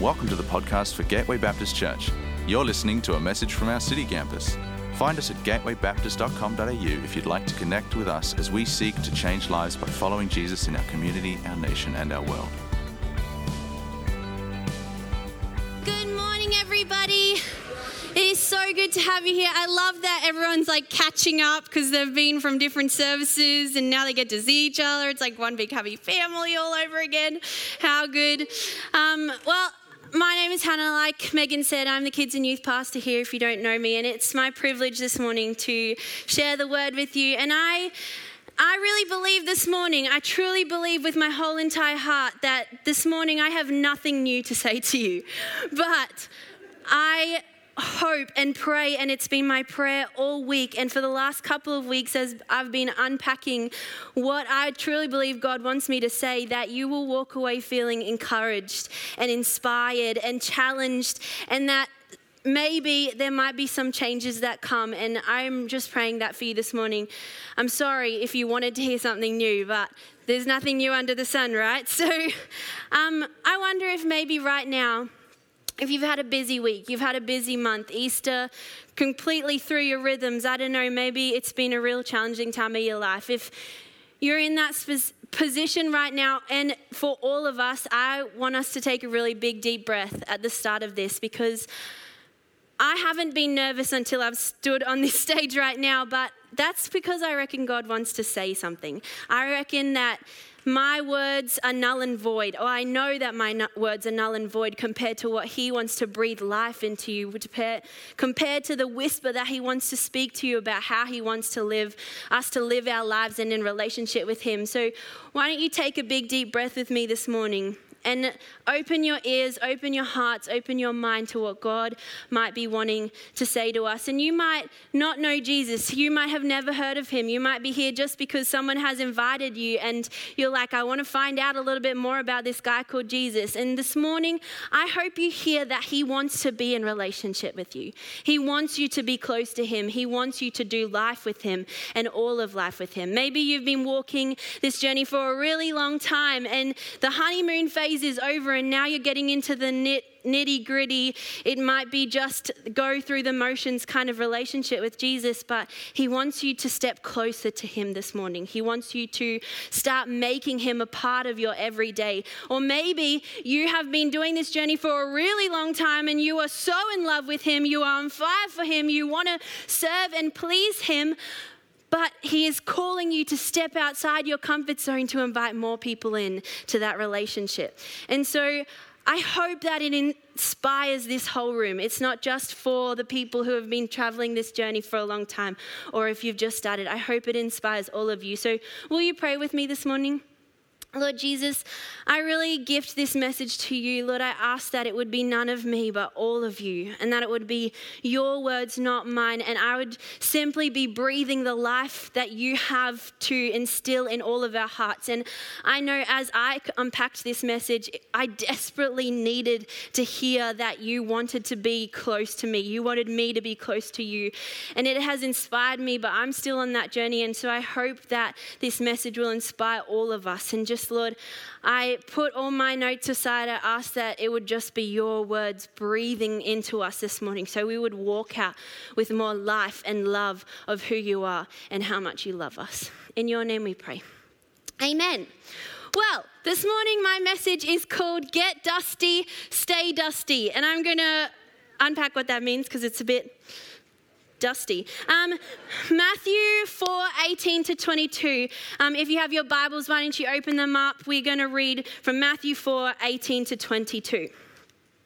Welcome to the podcast for Gateway Baptist Church. You're listening to a message from our city campus. Find us at gatewaybaptist.com.au if you'd like to connect with us as we seek to change lives by following Jesus in our community, our nation, and our world. Good morning, everybody. It is so good to have you here. I love that everyone's like catching up because they've been from different services and now they get to see each other. It's like one big happy family all over again. How good. Um, well, my name is Hannah. Like Megan said, I'm the kids and youth pastor here if you don't know me, and it's my privilege this morning to share the word with you. And I. I really believe this morning, I truly believe with my whole entire heart that this morning I have nothing new to say to you. But I hope and pray, and it's been my prayer all week. And for the last couple of weeks, as I've been unpacking what I truly believe God wants me to say, that you will walk away feeling encouraged and inspired and challenged, and that maybe there might be some changes that come, and I'm just praying that for you this morning. I'm sorry if you wanted to hear something new, but there's nothing new under the sun, right? So um, I wonder if maybe right now, if you've had a busy week, you've had a busy month, Easter completely threw your rhythms, I don't know, maybe it's been a real challenging time of your life. If you're in that position right now, and for all of us, I want us to take a really big, deep breath at the start of this because I haven't been nervous until I've stood on this stage right now, but that's because I reckon God wants to say something. I reckon that my words are null and void, or I know that my words are null and void compared to what He wants to breathe life into you, compared to the whisper that He wants to speak to you about how He wants to live, us to live our lives and in relationship with Him. So, why don't you take a big, deep breath with me this morning? And open your ears, open your hearts, open your mind to what God might be wanting to say to us. And you might not know Jesus, you might have never heard of him. You might be here just because someone has invited you and you're like, I want to find out a little bit more about this guy called Jesus. And this morning, I hope you hear that he wants to be in relationship with you. He wants you to be close to him. He wants you to do life with him and all of life with him. Maybe you've been walking this journey for a really long time and the honeymoon phase phase is over and now you're getting into the nit, nitty gritty. It might be just go through the motions kind of relationship with Jesus, but He wants you to step closer to Him this morning. He wants you to start making Him a part of your everyday. Or maybe you have been doing this journey for a really long time and you are so in love with Him, you are on fire for Him, you want to serve and please Him but he is calling you to step outside your comfort zone to invite more people in to that relationship. And so I hope that it inspires this whole room. It's not just for the people who have been traveling this journey for a long time or if you've just started. I hope it inspires all of you. So, will you pray with me this morning? Lord Jesus, I really gift this message to you. Lord, I ask that it would be none of me, but all of you, and that it would be your words, not mine. And I would simply be breathing the life that you have to instill in all of our hearts. And I know as I unpacked this message, I desperately needed to hear that you wanted to be close to me. You wanted me to be close to you. And it has inspired me, but I'm still on that journey. And so I hope that this message will inspire all of us and just Lord, I put all my notes aside. I ask that it would just be your words breathing into us this morning so we would walk out with more life and love of who you are and how much you love us. In your name we pray. Amen. Well, this morning my message is called Get Dusty, Stay Dusty. And I'm going to unpack what that means because it's a bit dusty. Um, Matthew 4 18 to 22. Um, if you have your Bibles, why don't you open them up? We're going to read from Matthew 4 18 to 22.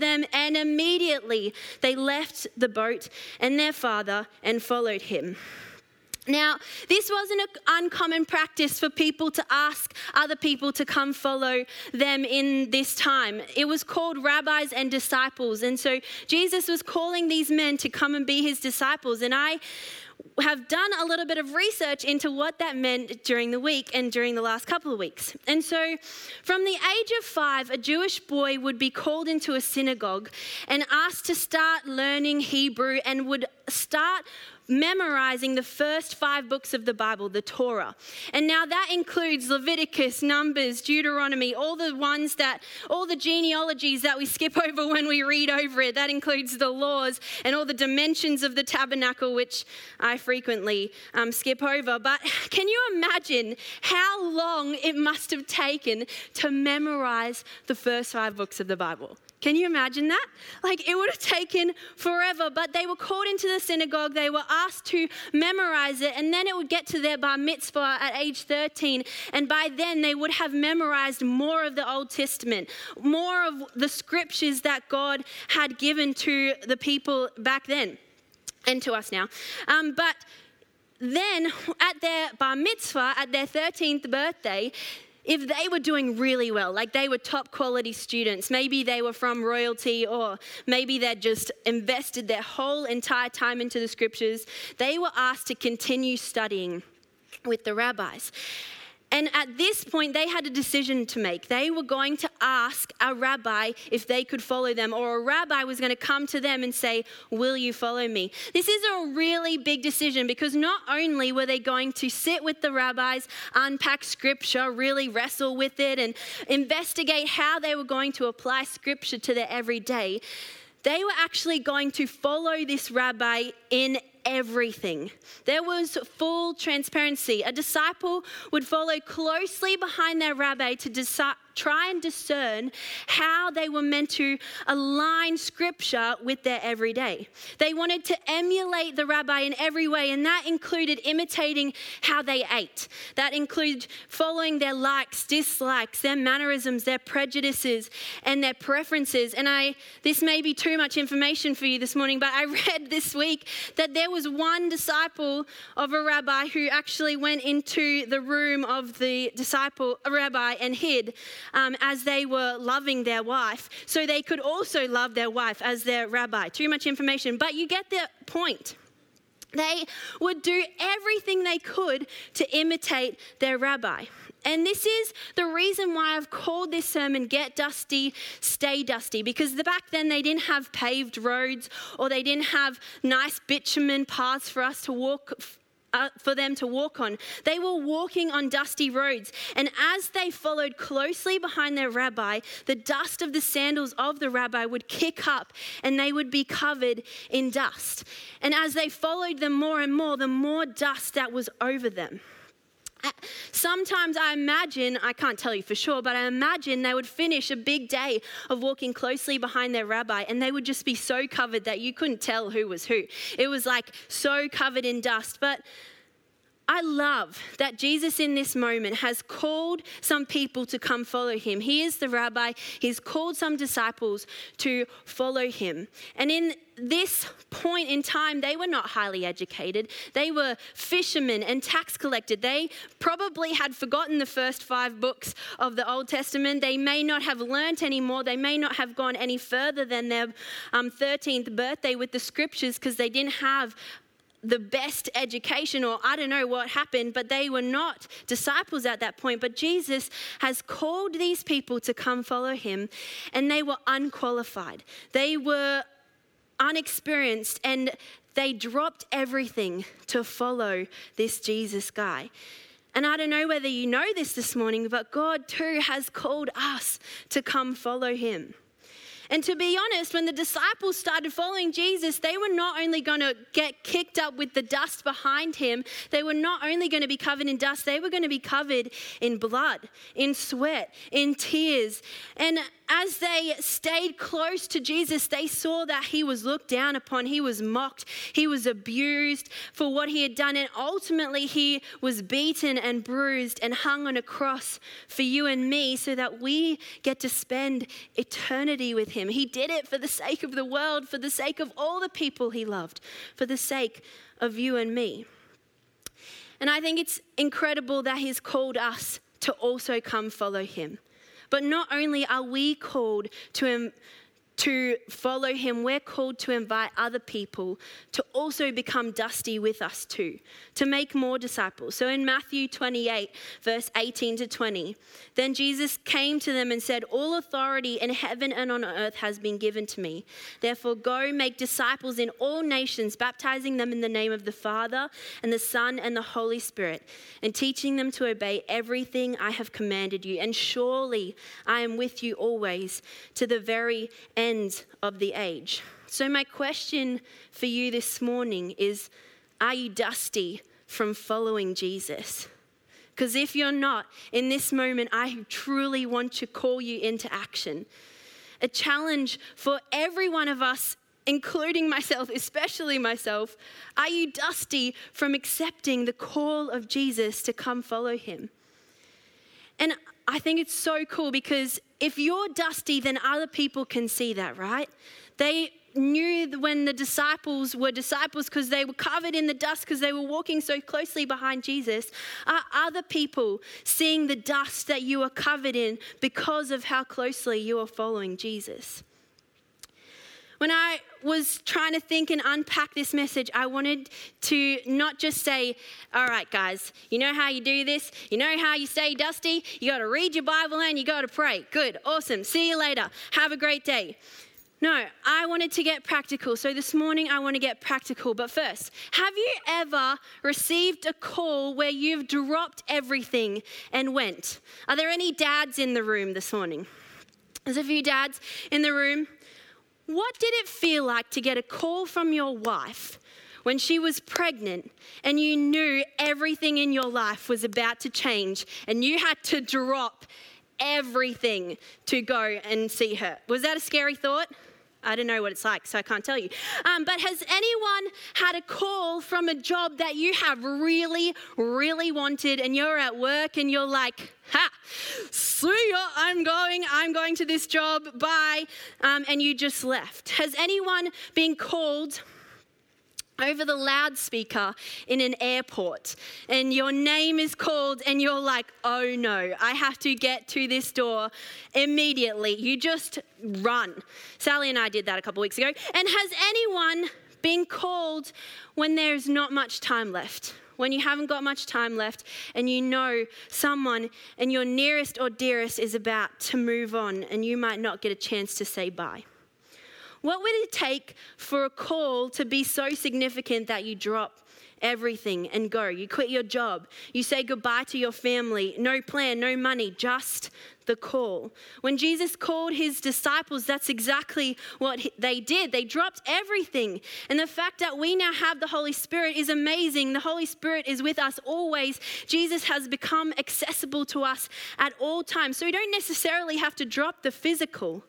them, and immediately they left the boat and their father and followed him. Now, this wasn't an uncommon practice for people to ask other people to come follow them in this time. It was called rabbis and disciples. And so Jesus was calling these men to come and be his disciples. And I have done a little bit of research into what that meant during the week and during the last couple of weeks. And so, from the age of five, a Jewish boy would be called into a synagogue and asked to start learning Hebrew and would start memorizing the first five books of the Bible, the Torah. And now that includes Leviticus, Numbers, Deuteronomy, all the ones that, all the genealogies that we skip over when we read over it. That includes the laws and all the dimensions of the tabernacle, which I frequently um, skip over. But can you imagine how long it must have taken to memorize the first five books of the Bible? Can you imagine that? Like it would have taken forever, but they were called into the synagogue. They were asked to memorize it, and then it would get to their bar mitzvah at age 13. And by then, they would have memorized more of the Old Testament, more of the scriptures that God had given to the people back then and to us now. Um, but then at their bar mitzvah, at their 13th birthday, if they were doing really well, like they were top quality students, maybe they were from royalty, or maybe they'd just invested their whole entire time into the scriptures, they were asked to continue studying with the rabbis. And at this point, they had a decision to make. They were going to ask a rabbi if they could follow them, or a rabbi was going to come to them and say, Will you follow me? This is a really big decision because not only were they going to sit with the rabbis, unpack scripture, really wrestle with it, and investigate how they were going to apply scripture to their everyday, they were actually going to follow this rabbi in everything. There was full transparency. A disciple would follow closely behind their rabbi to decide try and discern how they were meant to align scripture with their everyday. They wanted to emulate the rabbi in every way, and that included imitating how they ate. That included following their likes, dislikes, their mannerisms, their prejudices, and their preferences. And I this may be too much information for you this morning, but I read this week that there was one disciple of a rabbi who actually went into the room of the disciple, a rabbi, and hid um, as they were loving their wife, so they could also love their wife as their rabbi. Too much information, but you get the point. They would do everything they could to imitate their rabbi. And this is the reason why I've called this sermon Get Dusty, Stay Dusty, because the back then they didn't have paved roads or they didn't have nice bitumen paths for us to walk uh, for them to walk on. They were walking on dusty roads, and as they followed closely behind their rabbi, the dust of the sandals of the rabbi would kick up and they would be covered in dust. And as they followed them more and more, the more dust that was over them. Sometimes I imagine, I can't tell you for sure, but I imagine they would finish a big day of walking closely behind their rabbi and they would just be so covered that you couldn't tell who was who. It was like so covered in dust. But I love that Jesus in this moment has called some people to come follow him. He is the rabbi, he's called some disciples to follow him. And in this point in time, they were not highly educated. They were fishermen and tax collectors. They probably had forgotten the first five books of the Old Testament. They may not have learnt anymore. They may not have gone any further than their um, 13th birthday with the scriptures because they didn't have the best education, or I don't know what happened, but they were not disciples at that point. But Jesus has called these people to come follow him, and they were unqualified. They were unexperienced, and they dropped everything to follow this Jesus guy. And I don't know whether you know this this morning, but God too has called us to come follow him. And to be honest, when the disciples started following Jesus, they were not only going to get kicked up with the dust behind him, they were not only going to be covered in dust, they were going to be covered in blood, in sweat, in tears. And as they stayed close to Jesus, they saw that he was looked down upon, he was mocked, he was abused for what he had done, and ultimately he was beaten and bruised and hung on a cross for you and me so that we get to spend eternity with him. He did it for the sake of the world, for the sake of all the people he loved, for the sake of you and me. And I think it's incredible that He's called us to also come follow Him. But not only are we called to, to follow him, we're called to invite other people to also become dusty with us too, to make more disciples. So in Matthew 28, verse 18 to 20, then Jesus came to them and said, All authority in heaven and on earth has been given to me. Therefore, go make disciples in all nations, baptizing them in the name of the Father and the Son and the Holy Spirit, and teaching them to obey everything I have commanded you. And surely I am with you always to the very end end of the age. So, my question for you this morning is Are you dusty from following Jesus? Because if you're not, in this moment, I truly want to call you into action. A challenge for every one of us, including myself, especially myself. Are you dusty from accepting the call of Jesus to come follow him? And I think it's so cool because if you're dusty, then other people can see that, right? They knew when the disciples were disciples because they were covered in the dust because they were walking so closely behind Jesus. Are other people seeing the dust that you are covered in because of how closely you are following Jesus? When I was trying to think and unpack this message, I wanted to not just say, all right, guys, you know how you do this? You know how you stay dusty? You got to read your Bible and you got to pray. Good, awesome. See you later. Have a great day. No, I wanted to get practical. So this morning I want to get practical. But first, have you ever received a call where you've dropped everything and went? Are there any dads in the room this morning? There's a few dads in the room. What did it feel like to get a call from your wife when she was pregnant and you knew everything in your life was about to change and you had to drop everything to go and see her? Was that a scary thought? I don't know what it's like, so I can't tell you. Um, but has anyone had a call from a job that you have really, really wanted, and you're at work and you're like, ha, see ya, I'm going, I'm going to this job, bye, um, and you just left? Has anyone been called? Over the loudspeaker in an airport and your name is called and you're like, oh no, I have to get to this door immediately. You just run. Sally and I did that a couple weeks ago. And has anyone been called when there's not much time left? When you haven't got much time left and you know someone and your nearest or dearest is about to move on and you might not get a chance to say bye? What would it take for a call to be so significant that you drop everything and go? You quit your job. You say goodbye to your family. No plan, no money, just the call. When Jesus called his disciples, that's exactly what they did. They dropped everything. And the fact that we now have the Holy Spirit is amazing. The Holy Spirit is with us always. Jesus has become accessible to us at all times. So we don't necessarily have to drop the physical.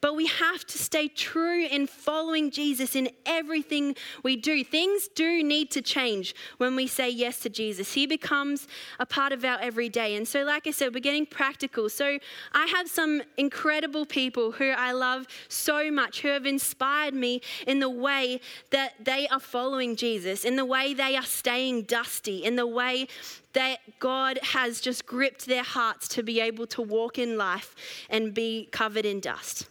But we have to stay true in following Jesus in everything we do. Things do need to change when we say yes to Jesus. He becomes a part of our everyday. And so, like I said, we're getting practical. So, I have some incredible people who I love so much who have inspired me in the way that they are following Jesus, in the way they are staying dusty, in the way that God has just gripped their hearts to be able to walk in life and be covered in dust.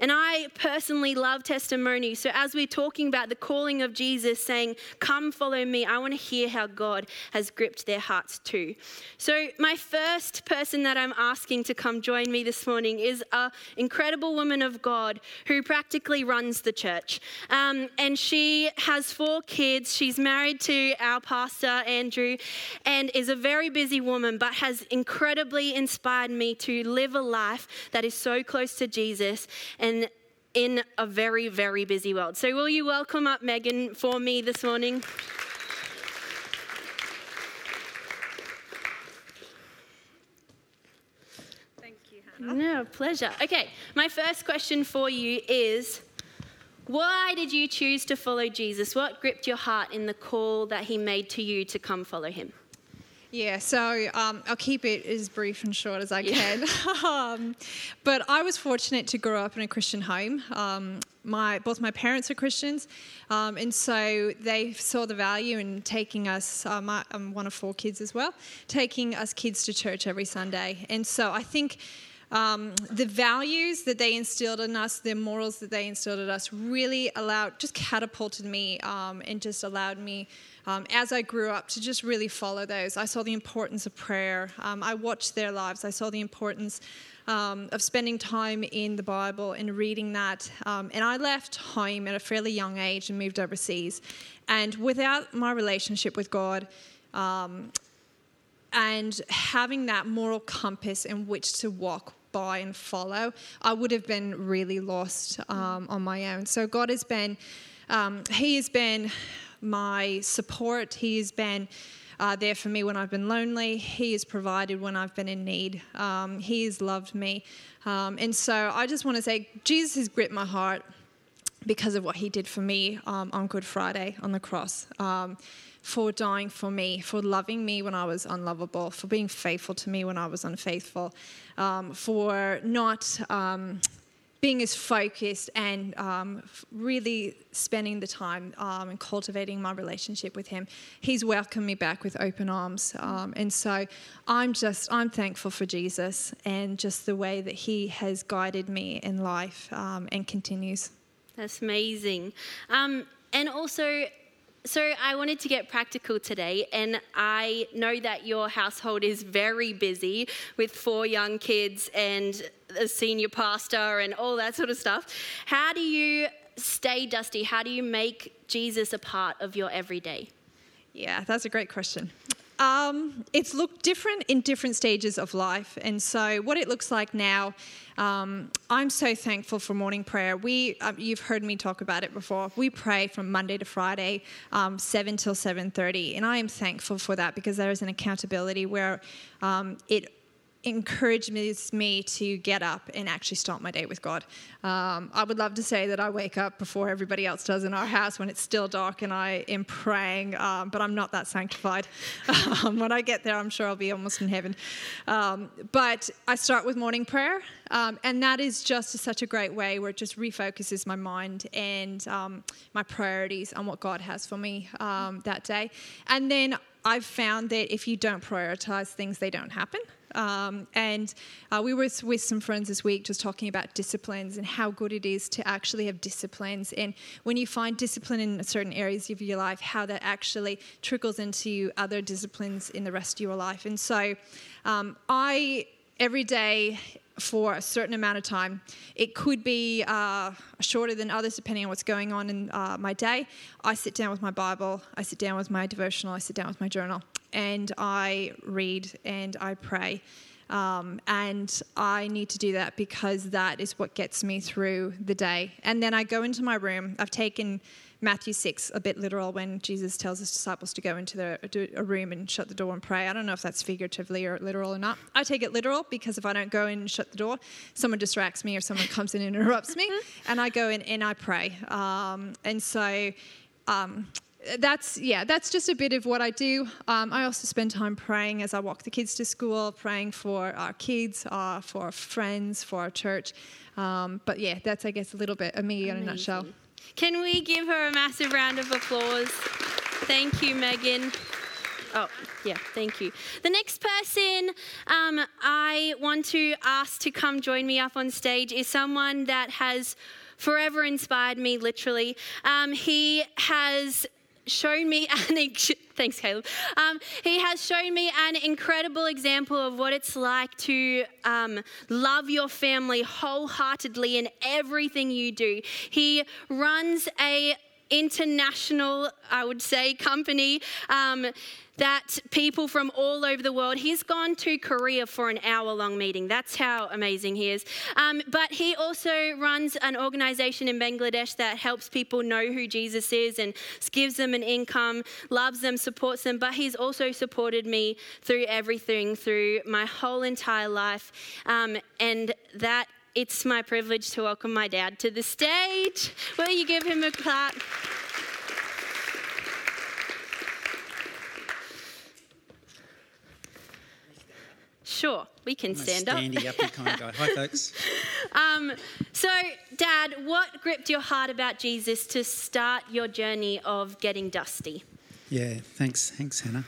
And I personally love testimony. So, as we're talking about the calling of Jesus saying, Come follow me, I want to hear how God has gripped their hearts too. So, my first person that I'm asking to come join me this morning is an incredible woman of God who practically runs the church. Um, and she has four kids. She's married to our pastor, Andrew, and is a very busy woman, but has incredibly inspired me to live a life that is so close to Jesus. And and in a very, very busy world. So, will you welcome up Megan for me this morning? Thank you, Hannah. No, pleasure. Okay, my first question for you is why did you choose to follow Jesus? What gripped your heart in the call that he made to you to come follow him? Yeah, so um, I'll keep it as brief and short as I can. um, but I was fortunate to grow up in a Christian home. Um, my both my parents are Christians, um, and so they saw the value in taking us. Um, I, I'm one of four kids as well, taking us kids to church every Sunday. And so I think um, the values that they instilled in us, the morals that they instilled in us, really allowed, just catapulted me um, and just allowed me, um, as I grew up, to just really follow those. I saw the importance of prayer. Um, I watched their lives. I saw the importance um, of spending time in the Bible and reading that. Um, and I left home at a fairly young age and moved overseas. And without my relationship with God, and having that moral compass in which to walk by and follow, I would have been really lost um, on my own. So God has been, um, He has been my support. He has been uh, there for me when I've been lonely. He has provided when I've been in need. Um, he has loved me. Um, and so I just want to say, Jesus has gripped my heart because of what He did for me um, on Good Friday on the cross um, for dying for me, for loving me when I was unlovable, for being faithful to me when I was unfaithful, um, for not um, being as focused and um, really spending the time um, and cultivating my relationship with him. He's welcomed me back with open arms. Um, and so I'm just, I'm thankful for Jesus and just the way that he has guided me in life um, and continues. That's amazing. And also, so I wanted to get practical today, and I know that your household is very busy with four young kids and a senior pastor and all that sort of stuff. How do you stay dusty? How do you make Jesus a part of your everyday? Yeah, that's a great question. Um, it's looked different in different stages of life. And so, what it looks like now, um, I'm so thankful for morning prayer. We, um, you've heard me talk about it before. We pray from Monday to Friday, um, 7 till 7:30, and I am thankful for that because there is an accountability where um, it encourages me to get up and actually start my day with God. Um, I would love to say that I wake up before everybody else does in our house when it's still dark and I am praying, um, but I'm not that sanctified. um, when I get there, I'm sure I'll be almost in heaven. Um, but I start with morning prayer, um, and that is just such a great way where it just refocuses my mind and um, my priorities on what God has for me that day. And then I've found that if you don't prioritize things, they don't happen. Um, and uh, we were with some friends this week just talking about disciplines and how good it is to actually have disciplines. And when you find discipline in certain areas of your life, how that actually trickles into other disciplines in the rest of your life. And so um, I, every day, for a certain amount of time. It could be uh, shorter than others, depending on what's going on in uh, my day. I sit down with my Bible, I sit down with my devotional, I sit down with my journal, and I read and I pray. Um, and I need to do that because that is what gets me through the day. And then I go into my room. I've taken Matthew 6 a bit literal when Jesus tells his disciples to go into the, a room and shut the door and pray. I don't know if that's figuratively or literal or not. I take it literal because if I don't go in and shut the door, someone distracts me or someone comes in and interrupts me. And I go in and I pray. Um, and so. Um, that's yeah that's just a bit of what i do um, i also spend time praying as i walk the kids to school praying for our kids uh, for our friends for our church um, but yeah that's i guess a little bit of me Amazing. in a nutshell can we give her a massive round of applause thank you megan Oh, yeah, thank you. The next person um, I want to ask to come join me up on stage is someone that has forever inspired me, literally. Um, he has shown me an thanks caleb. Um, he has shown me an incredible example of what it's like to um, love your family wholeheartedly in everything you do. He runs a international i would say company. Um, that people from all over the world, he's gone to Korea for an hour long meeting. That's how amazing he is. Um, but he also runs an organization in Bangladesh that helps people know who Jesus is and gives them an income, loves them, supports them. But he's also supported me through everything, through my whole entire life. Um, and that it's my privilege to welcome my dad to the stage. Will you give him a clap? Sure, we can I'm a stand up. standy uppy kind of guy. Hi, folks. Um, so, Dad, what gripped your heart about Jesus to start your journey of getting dusty? Yeah, thanks, thanks, Hannah.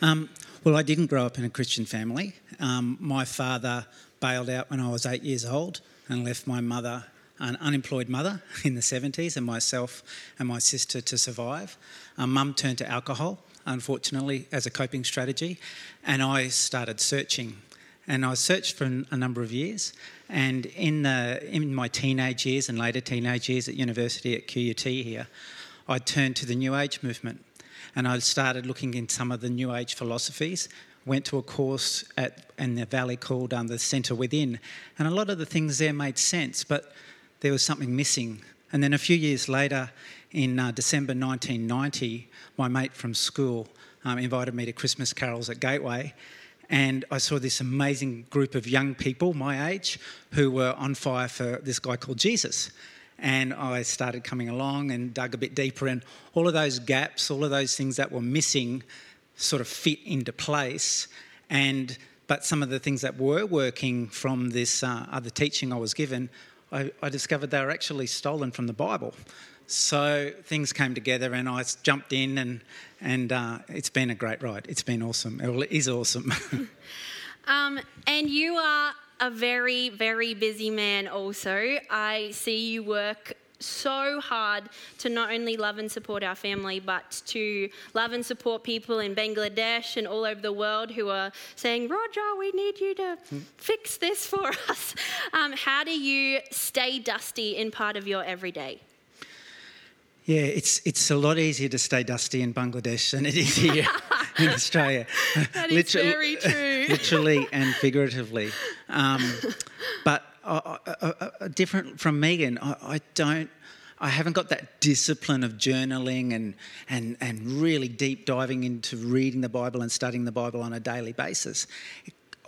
Um, well, I didn't grow up in a Christian family. Um, my father bailed out when I was eight years old and left my mother, an unemployed mother, in the 70s, and myself and my sister to survive. Um, Mum turned to alcohol, unfortunately, as a coping strategy, and I started searching. And I searched for a number of years. And in, the, in my teenage years and later teenage years at university at QUT here, I turned to the New Age movement and I started looking in some of the New Age philosophies. Went to a course at in the valley called um, the Centre Within, and a lot of the things there made sense, but there was something missing. And then a few years later, in uh, December 1990, my mate from school um, invited me to Christmas carols at Gateway, and I saw this amazing group of young people my age who were on fire for this guy called Jesus and I started coming along and dug a bit deeper, and all of those gaps, all of those things that were missing, sort of fit into place. And but some of the things that were working from this uh, other teaching I was given, I, I discovered they were actually stolen from the Bible. So things came together, and I jumped in, and and uh, it's been a great ride. It's been awesome. It is awesome. Um, and you are a very, very busy man, also. I see you work so hard to not only love and support our family, but to love and support people in Bangladesh and all over the world who are saying, Roger, we need you to fix this for us. Um, how do you stay dusty in part of your everyday? Yeah, it's it's a lot easier to stay dusty in Bangladesh than it is here in Australia. That is very true. literally and figuratively. Um, but uh, uh, uh, different from Megan, I, I don't. I haven't got that discipline of journaling and, and, and really deep diving into reading the Bible and studying the Bible on a daily basis.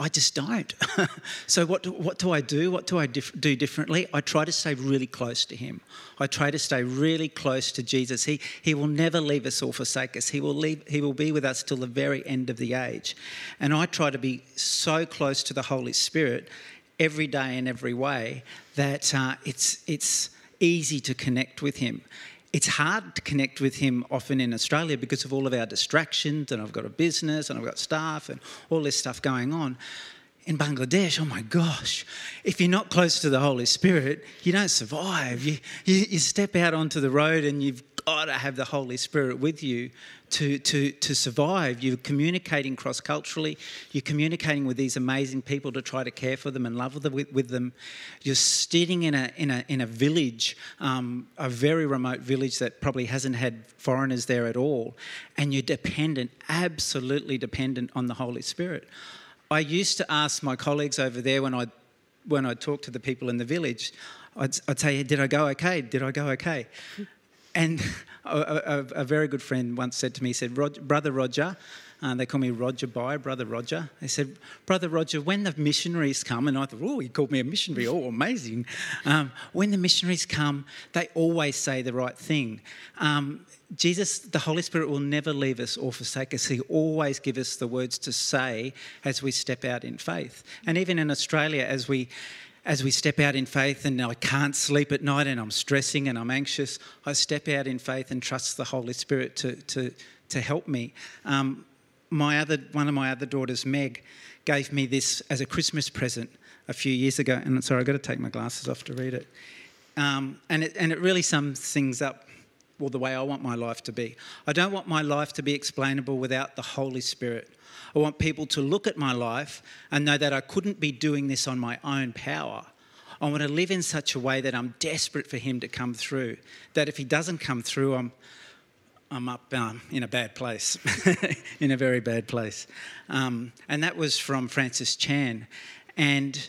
I just don't. so what do, what do I do? What do I dif- do differently? I try to stay really close to Him. I try to stay really close to Jesus. He He will never leave us or forsake us. He will leave. He will be with us till the very end of the age. And I try to be so close to the Holy Spirit every day in every way that uh, it's it's easy to connect with Him it's hard to connect with him often in Australia because of all of our distractions, and I've got a business and I've got staff and all this stuff going on. In Bangladesh, oh my gosh, if you're not close to the Holy Spirit, you don't survive. You, you, you step out onto the road and you've got to have the Holy Spirit with you to, to, to survive. You're communicating cross culturally, you're communicating with these amazing people to try to care for them and love with, with them. You're sitting in a, in a, in a village, um, a very remote village that probably hasn't had foreigners there at all, and you're dependent, absolutely dependent on the Holy Spirit. I used to ask my colleagues over there when I when I talked to the people in the village, I'd, I'd say, "Did I go okay? Did I go okay?" And a, a, a, very good friend once said to me, he said, Brother Roger, uh, they call me Roger Bhai, Brother Roger. They said, Brother Roger, when the missionaries come, and I thought, oh, he called me a missionary, oh, amazing. Um, when the missionaries come, they always say the right thing. Um, Jesus, the Holy Spirit will never leave us or forsake us. He always gives us the words to say as we step out in faith. And even in Australia, as we as we step out in faith and I can't sleep at night and I'm stressing and I'm anxious, I step out in faith and trust the Holy Spirit to, to, to help me. Um, my other, one of my other daughters, Meg, gave me this as a Christmas present a few years ago. And sorry, I've got to take my glasses off to read it. Um, and it. And it really sums things up well, the way I want my life to be. I don't want my life to be explainable without the Holy Spirit. I want people to look at my life and know that I couldn't be doing this on my own power. I want to live in such a way that I'm desperate for Him to come through. That if He doesn't come through, I'm, I'm up um, in a bad place, in a very bad place. Um, and that was from Francis Chan. And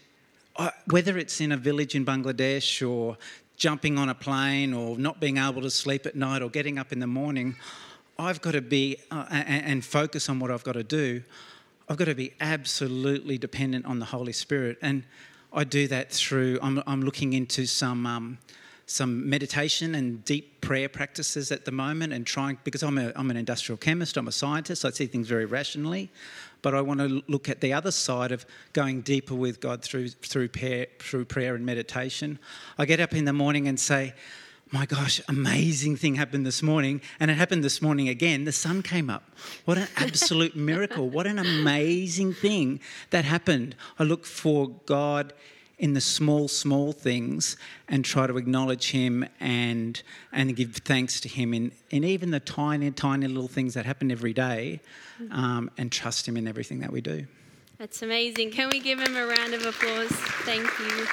I, whether it's in a village in Bangladesh or jumping on a plane or not being able to sleep at night or getting up in the morning, I've got to be uh, and, and focus on what I've got to do. I've got to be absolutely dependent on the Holy Spirit. And I do that through, I'm, I'm looking into some, um, some meditation and deep prayer practices at the moment, and trying because I'm a, I'm an industrial chemist, I'm a scientist, I see things very rationally, but I want to look at the other side of going deeper with God through through prayer, through prayer and meditation. I get up in the morning and say my gosh, amazing thing happened this morning. And it happened this morning again. The sun came up. What an absolute miracle. What an amazing thing that happened. I look for God in the small, small things and try to acknowledge Him and, and give thanks to Him in, in even the tiny, tiny little things that happen every day um, and trust Him in everything that we do. That's amazing. Can we give him a round of applause? Thank you.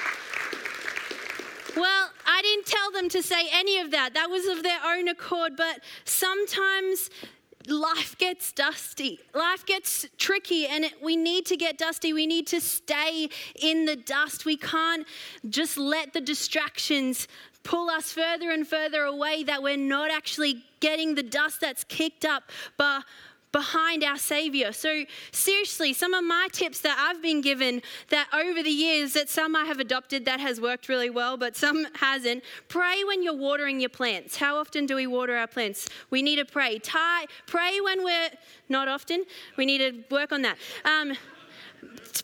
Well, I didn't tell them to say any of that. That was of their own accord. But sometimes life gets dusty. Life gets tricky, and it, we need to get dusty. We need to stay in the dust. We can't just let the distractions pull us further and further away that we're not actually getting the dust that's kicked up. But behind our Savior. So, seriously, some of my tips that I've been given that over the years, that some I have adopted that has worked really well, but some hasn't. Pray when you're watering your plants. How often do we water our plants? We need to pray. Tie, pray when we're not often. We need to work on that. Um,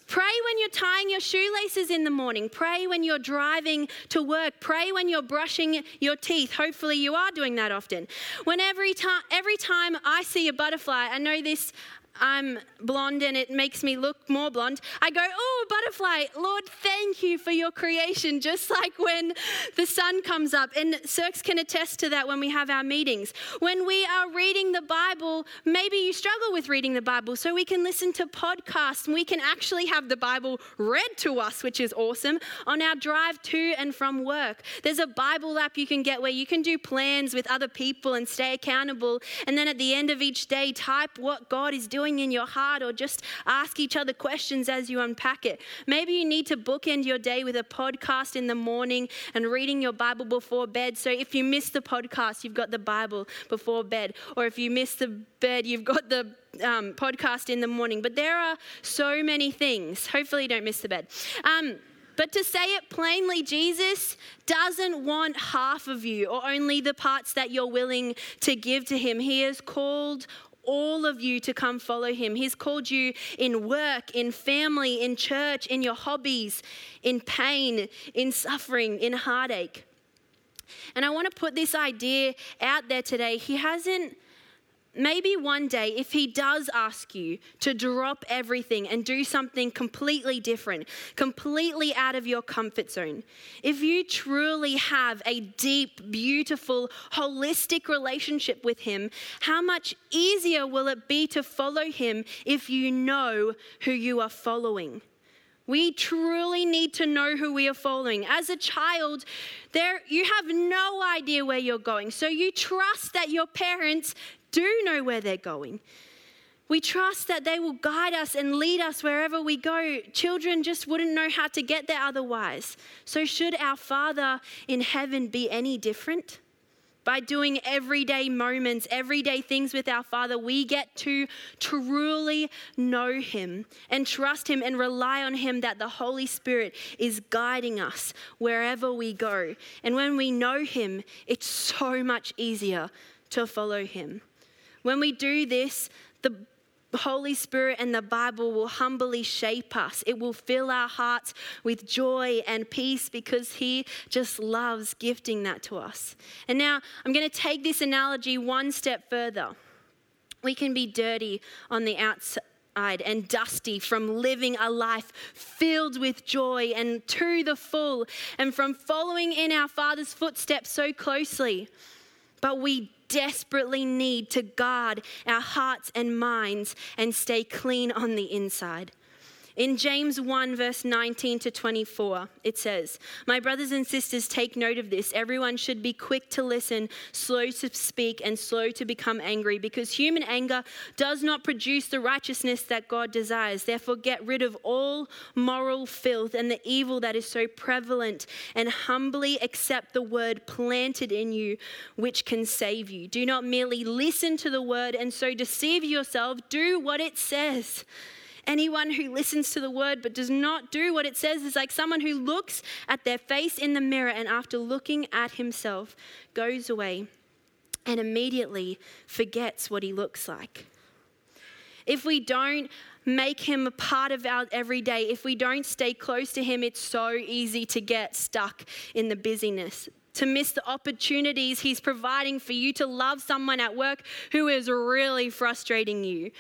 Pray when you're tying your shoelaces in the morning. Pray when you're driving to work. Pray when you're brushing your teeth. Hopefully, you are doing that often. When every time, every time I see a butterfly, I know this I'm blonde and it makes me look more blonde, I go, Oh, butterfly, Lord, thank you for your creation. Just like when the sun comes up. And Cirques can attest to that when we have our meetings. When we are reading the Bible, maybe you struggle with reading the Bible, so we can listen to podcasts and we can actually have the Bible read to us, which is awesome, on our drive to and from work. There's a Bible app you can get where you can do plans with other people and stay accountable. And then at the end of each day, type what God is doing in your heart or just ask each other questions as you unpack it. Maybe you need to bookend your day with a podcast in the morning and reading your Bible before bed. So if you miss the podcast, you've got the Bible before bed. Or if you miss the bed, you've got the um, podcast in the morning. But there are so many things. Hopefully, you don't miss the bed. Um, but to say it plainly, Jesus doesn't want half of you or only the parts that you're willing to give to Him. He has called all of you to come follow him. He's called you in work, in family, in church, in your hobbies, in pain, in suffering, in heartache. And I want to put this idea out there today. He hasn't maybe one day, if he does ask you to drop everything and do something completely different, completely out of your comfort zone, if you truly have a deep, beautiful, holistic relationship with him, how much easier will it be to follow him if you know who you are following? We truly need to know who we are following. As a child, there you have no idea where you're going. So you trust that your parents do know where they're going. We trust that they will guide us and lead us wherever we go. Children just wouldn't know how to get there otherwise. So, should our Father in heaven be any different? By doing everyday moments, everyday things with our Father, we get to truly know Him and trust Him and rely on Him that the Holy Spirit is guiding us wherever we go. And when we know Him, it's so much easier to follow Him. When we do this, the Holy Spirit and the Bible will humbly shape us. It will fill our hearts with joy and peace because He just loves gifting that to us. And now I'm going to take this analogy one step further. We can be dirty on the outside and dusty from living a life filled with joy and to the full and from following in our Father's footsteps so closely. But we desperately need to guard our hearts and minds and stay clean on the inside. In James 1, verse 19 to 24, it says, My brothers and sisters, take note of this. Everyone should be quick to listen, slow to speak, and slow to become angry, because human anger does not produce the righteousness that God desires. Therefore, get rid of all moral filth and the evil that is so prevalent, and humbly accept the word planted in you, which can save you. Do not merely listen to the word and so deceive yourself, do what it says Anyone who listens to the word but does not do what it says is like someone who looks at their face in the mirror and after looking at himself goes away and immediately forgets what he looks like. If we don't make him a part of our everyday, if we don't stay close to him, it's so easy to get stuck in the busyness, to miss the opportunities he's providing for you to love someone at work who is really frustrating you.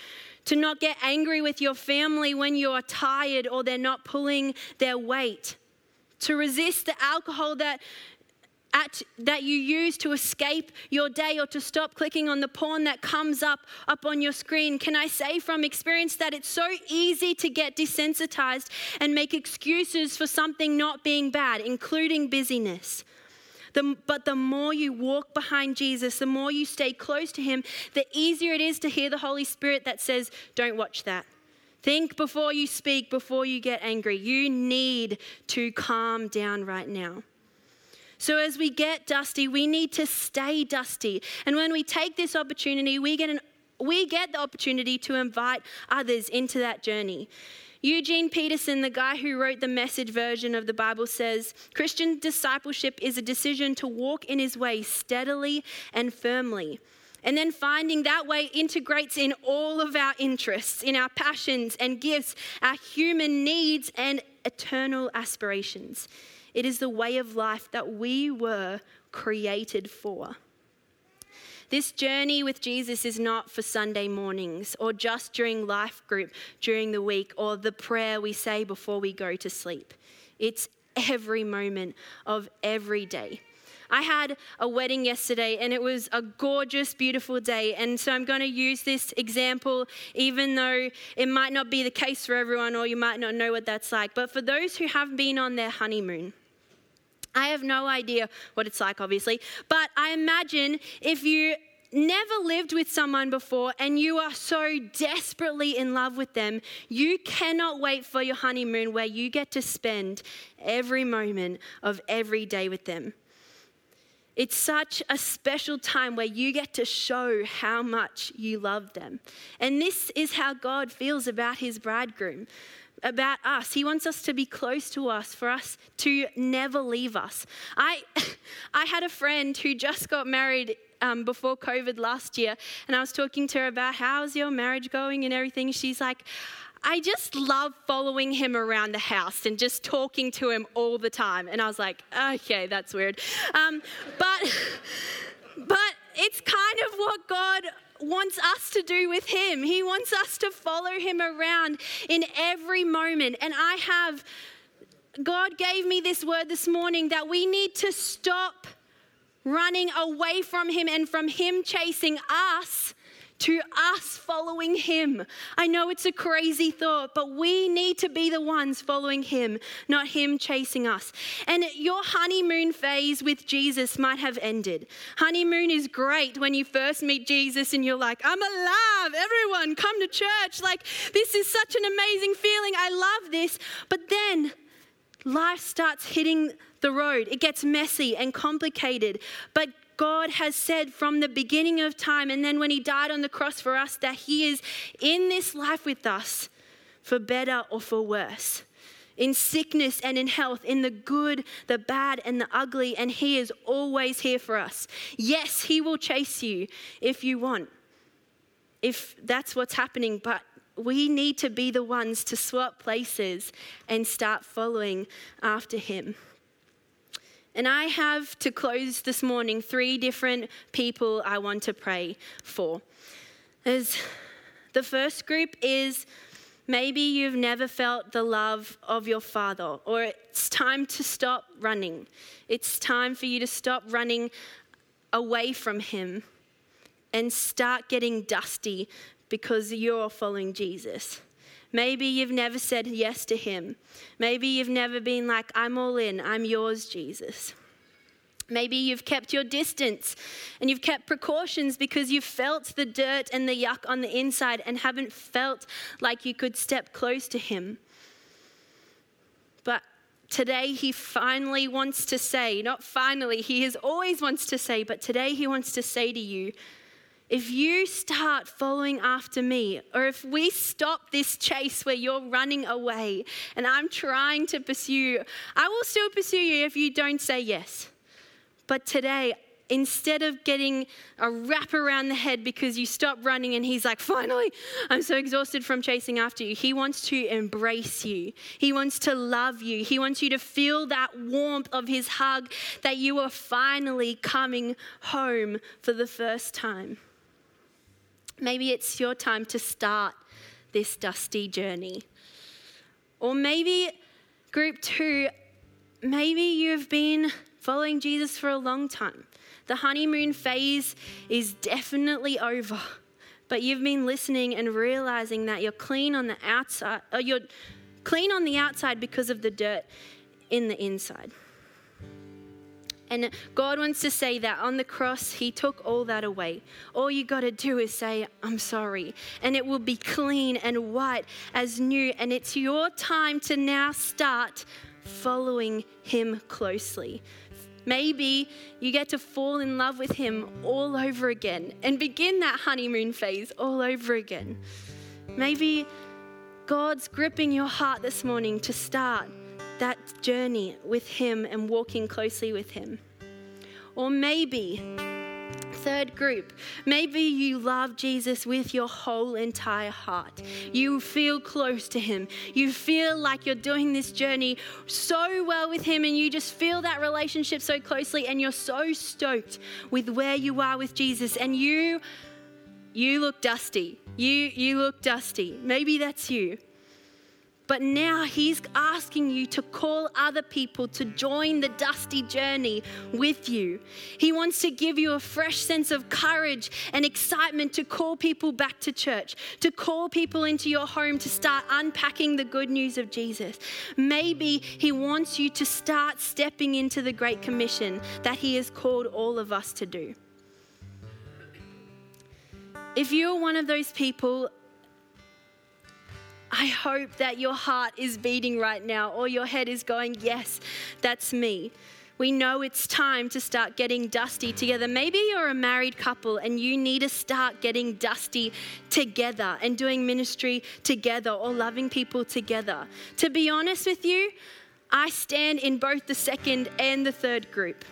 To not get angry with your family when you're tired or they're not pulling their weight. To resist the alcohol that at, that you use to escape your day or to stop clicking on the porn that comes up up on your screen can i say from experience that it's so easy to get desensitized and make excuses for something not being bad including busyness the, but the more you walk behind Jesus, the more you stay close to Him, the easier it is to hear the Holy Spirit that says, Don't watch that. Think before you speak, before you get angry. You need to calm down right now. So, as we get dusty, we need to stay dusty. And when we take this opportunity, we get, an, we get the opportunity to invite others into that journey. Eugene Peterson, the guy who wrote the message version of the Bible, says Christian discipleship is a decision to walk in his way steadily and firmly. And then finding that way integrates in all of our interests, in our passions and gifts, our human needs and eternal aspirations. It is the way of life that we were created for. This journey with Jesus is not for Sunday mornings or just during life group during the week or the prayer we say before we go to sleep. It's every moment of every day. I had a wedding yesterday and it was a gorgeous, beautiful day. And so I'm going to use this example, even though it might not be the case for everyone or you might not know what that's like. But for those who have been on their honeymoon, I have no idea what it's like, obviously, but I imagine if you never lived with someone before and you are so desperately in love with them, you cannot wait for your honeymoon where you get to spend every moment of every day with them. It's such a special time where you get to show how much you love them. And this is how God feels about his bridegroom about us. He wants us to be close to us, for us to never leave us. I, I had a friend who just got married um, before COVID last year, and I was talking to her about how's your marriage going and everything. She's like, I just love following him around the house and just talking to him all the time. And I was like, okay, that's weird. Um, but, but it's kind of what God wants us to do with Him. He wants us to follow Him around in every moment. And I have, God gave me this word this morning that we need to stop running away from Him and from Him chasing us to us following Him. I know it's a crazy thought, but we need to be the ones following Him, not Him chasing us. And your honeymoon phase with Jesus might have ended. Honeymoon is great when you first meet Jesus and you're like, I'm alive, everyone, come to church. Like, this is such an amazing feeling. I love this. But then, life starts hitting the road. It gets messy and complicated. But God has said from the beginning of time, and then when He died on the cross for us, that He is in this life with us for better or for worse. In sickness and in health, in the good, the bad, and the ugly, and He is always here for us. Yes, He will chase you if you want, if that's what's happening, but we need to be the ones to swap places and start following after Him. And I have to close this morning three different people I want to pray for. As the first group is maybe you've never felt the love of your father, or it's time to stop running. It's time for you to stop running away from him and start getting dusty because you're following Jesus. Maybe you've never said yes to Him. Maybe you've never been like, I'm all in, I'm yours, Jesus. Maybe you've kept your distance and you've kept precautions because you've felt the dirt and the yuck on the inside and haven't felt like you could step close to Him. But today He finally wants to say, not finally, He has always wants to say, but today He wants to say to you, if you start following after me, or if we stop this chase where you're running away and I'm trying to pursue I will still pursue you if you don't say yes. But today, instead of getting a wrap around the head because you stop running and he's like, finally, I'm so exhausted from chasing after you, he wants to embrace you. He wants to love you. He wants you to feel that warmth of his hug that you are finally coming home for the first time. Maybe it's your time to start this dusty journey. Or maybe, group two, maybe you've been following Jesus for a long time. The honeymoon phase is definitely over, but you've been listening and realizing that you're clean on the outside, or you're clean on the outside because of the dirt in the inside. And God wants to say that on the cross, He took all that away. All you got to do is say, I'm sorry. And it will be clean and white as new. And it's your time to now start following Him closely. Maybe you get to fall in love with Him all over again and begin that honeymoon phase all over again. Maybe God's gripping your heart this morning to start that journey with Him and walking closely with Him. Or maybe, third group, maybe you love Jesus with your whole entire heart. You feel close to Him. You feel like you're doing this journey so well with Him, and you just feel that relationship so closely, and you're so stoked with where you are with Jesus, and you. You look dusty. You, you look dusty. Maybe that's you. But now he's asking you to call other people to join the dusty journey with you. He wants to give you a fresh sense of courage and excitement to call people back to church, to call people into your home to start unpacking the good news of Jesus. Maybe he wants you to start stepping into the Great Commission that he has called all of us to do. If you're one of those people, I hope that your heart is beating right now or your head is going, Yes, that's me. We know it's time to start getting dusty together. Maybe you're a married couple and you need to start getting dusty together and doing ministry together or loving people together. To be honest with you, I stand in both the second and the third group.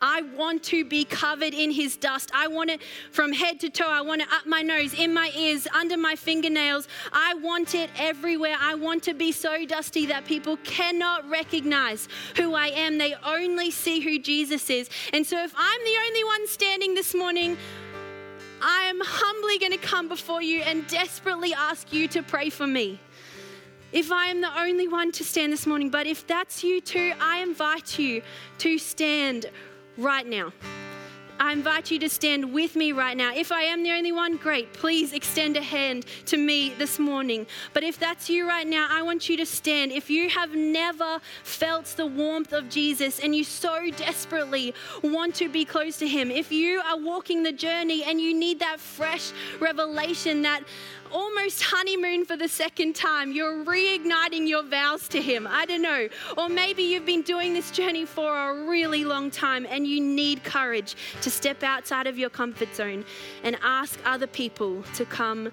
I want to be covered in his dust. I want it from head to toe. I want it up my nose, in my ears, under my fingernails. I want it everywhere. I want to be so dusty that people cannot recognize who I am. They only see who Jesus is. And so if I'm the only one standing this morning, I am humbly going to come before you and desperately ask you to pray for me if I am the only one to stand this morning, but if that's you too, I invite you to stand right now. I invite you to stand with me right now. If I am the only one, great. Please extend a hand to me this morning. But if that's you right now, I want you to stand. If you have never felt the warmth of Jesus and you so desperately want to be close to Him, if you are walking the journey and you need that fresh revelation, that almost honeymoon for the second time. You're reigniting your vows to Him. I don't know. Or maybe you've been doing this journey for a really long time and you need courage to step outside of your comfort zone and ask other people to come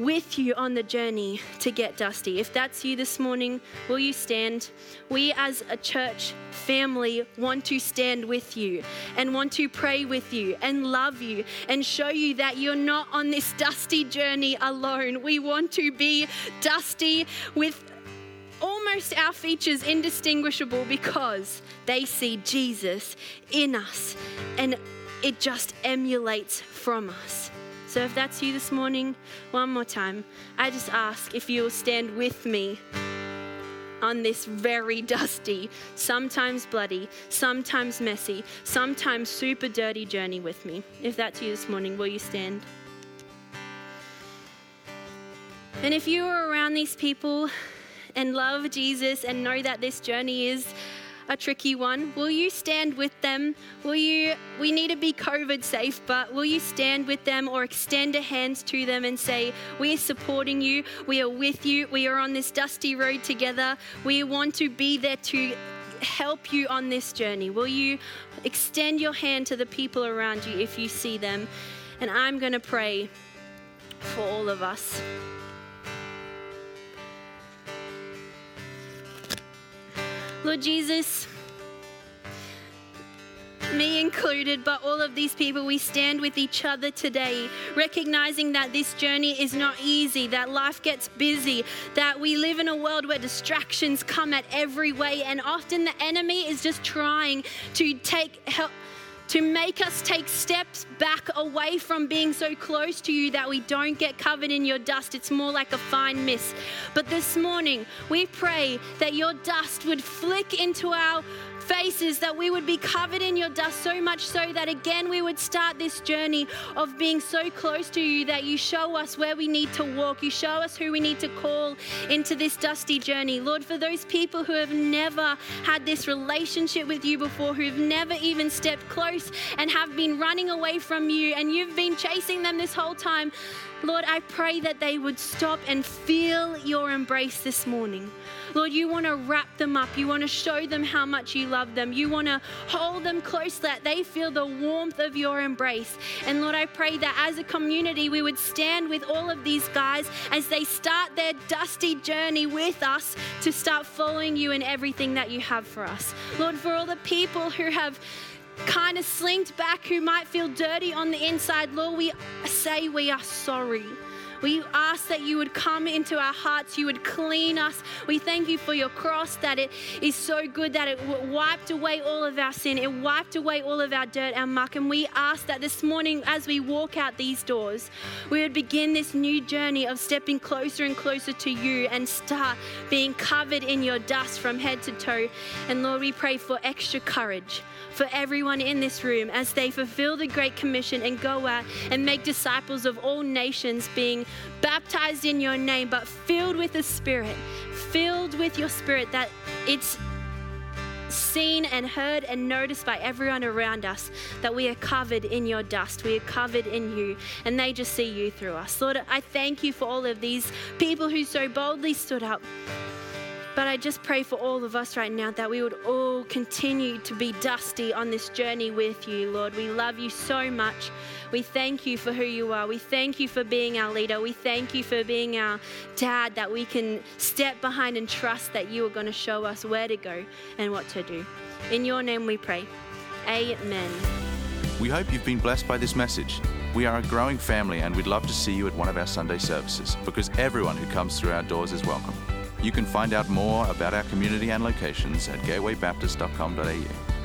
with you on the journey to get dusty. If that's you this morning, will you stand? We as a church family want to stand with you and want to pray with you and love you and show you that you're not on this dusty journey alone. We want to be dusty with almost our features indistinguishable because they see Jesus in us and it just emulates from us. So if that's you this morning, one more time, I just ask if you'll stand with me on this very dusty, sometimes bloody, sometimes messy, sometimes super dirty journey with me. If that's you this morning, will you stand? And if you are around these people and love Jesus and know that this journey is a tricky one. Will you stand with them? Will you, we need to be COVID safe, but will you stand with them or extend a hand to them and say, We are supporting you, we are with you, we are on this dusty road together, we want to be there to help you on this journey? Will you extend your hand to the people around you if you see them? And I'm going to pray for all of us. Lord Jesus, me included, but all of these people, we stand with each other today, recognizing that this journey is not easy, that life gets busy, that we live in a world where distractions come at every way, and often the enemy is just trying to take help to make us take steps back away from being so close to you that we don't get covered in your dust. It's more like a fine mist. But this morning, we pray that your dust would flick into our faces, that we would be covered in your dust so much so that again we would start this journey of being so close to you that you show us where we need to walk, you show us who we need to call into this dusty journey. Lord, for those people who have never had this relationship with you before, who've never even stepped close and have been running away from you, and you've been chasing them this whole time. Lord, I pray that they would stop and feel your embrace this morning. Lord, you want to wrap them up. You want to show them how much you love them. You want to hold them close that they feel the warmth of your embrace. And Lord, I pray that as a community, we would stand with all of these guys as they start their dusty journey with us to start following you in everything that you have for us. Lord, for all the people who have kind of slinked back who might feel dirty on the inside, Lord, we say we are sorry. We ask that you would come into our hearts, you would clean us. We thank you for your cross, that it is so good that it wiped away all of our sin, it wiped away all of our dirt, our muck. And we ask that this morning, as we walk out these doors, we would begin this new journey of stepping closer and closer to you and start being covered in your dust from head to toe. And Lord, we pray for extra courage for everyone in this room as they fulfill the Great Commission and go out and make disciples of all nations, being baptized in your name, but filled with the Spirit, filled with your Spirit, that it's seen and heard and noticed by everyone around us that we are covered in your dust. We are covered in you, and they just see you through us. Lord, I thank you for all of these people who so boldly stood up. But I just pray for all of us right now that we would all continue to be dusty on this journey with you, Lord. We love you so much. We thank you for who you are. We thank you for being our leader. We thank you for being our dad, that we can step behind and trust that you are going to show us where to go and what to do. In your name we pray. Amen. We hope you've been blessed by this message. We are a growing family and we'd love to see you at one of our Sunday services because everyone who comes through our doors is welcome. You can find out more about our community and locations at gatewaybaptist.com.au.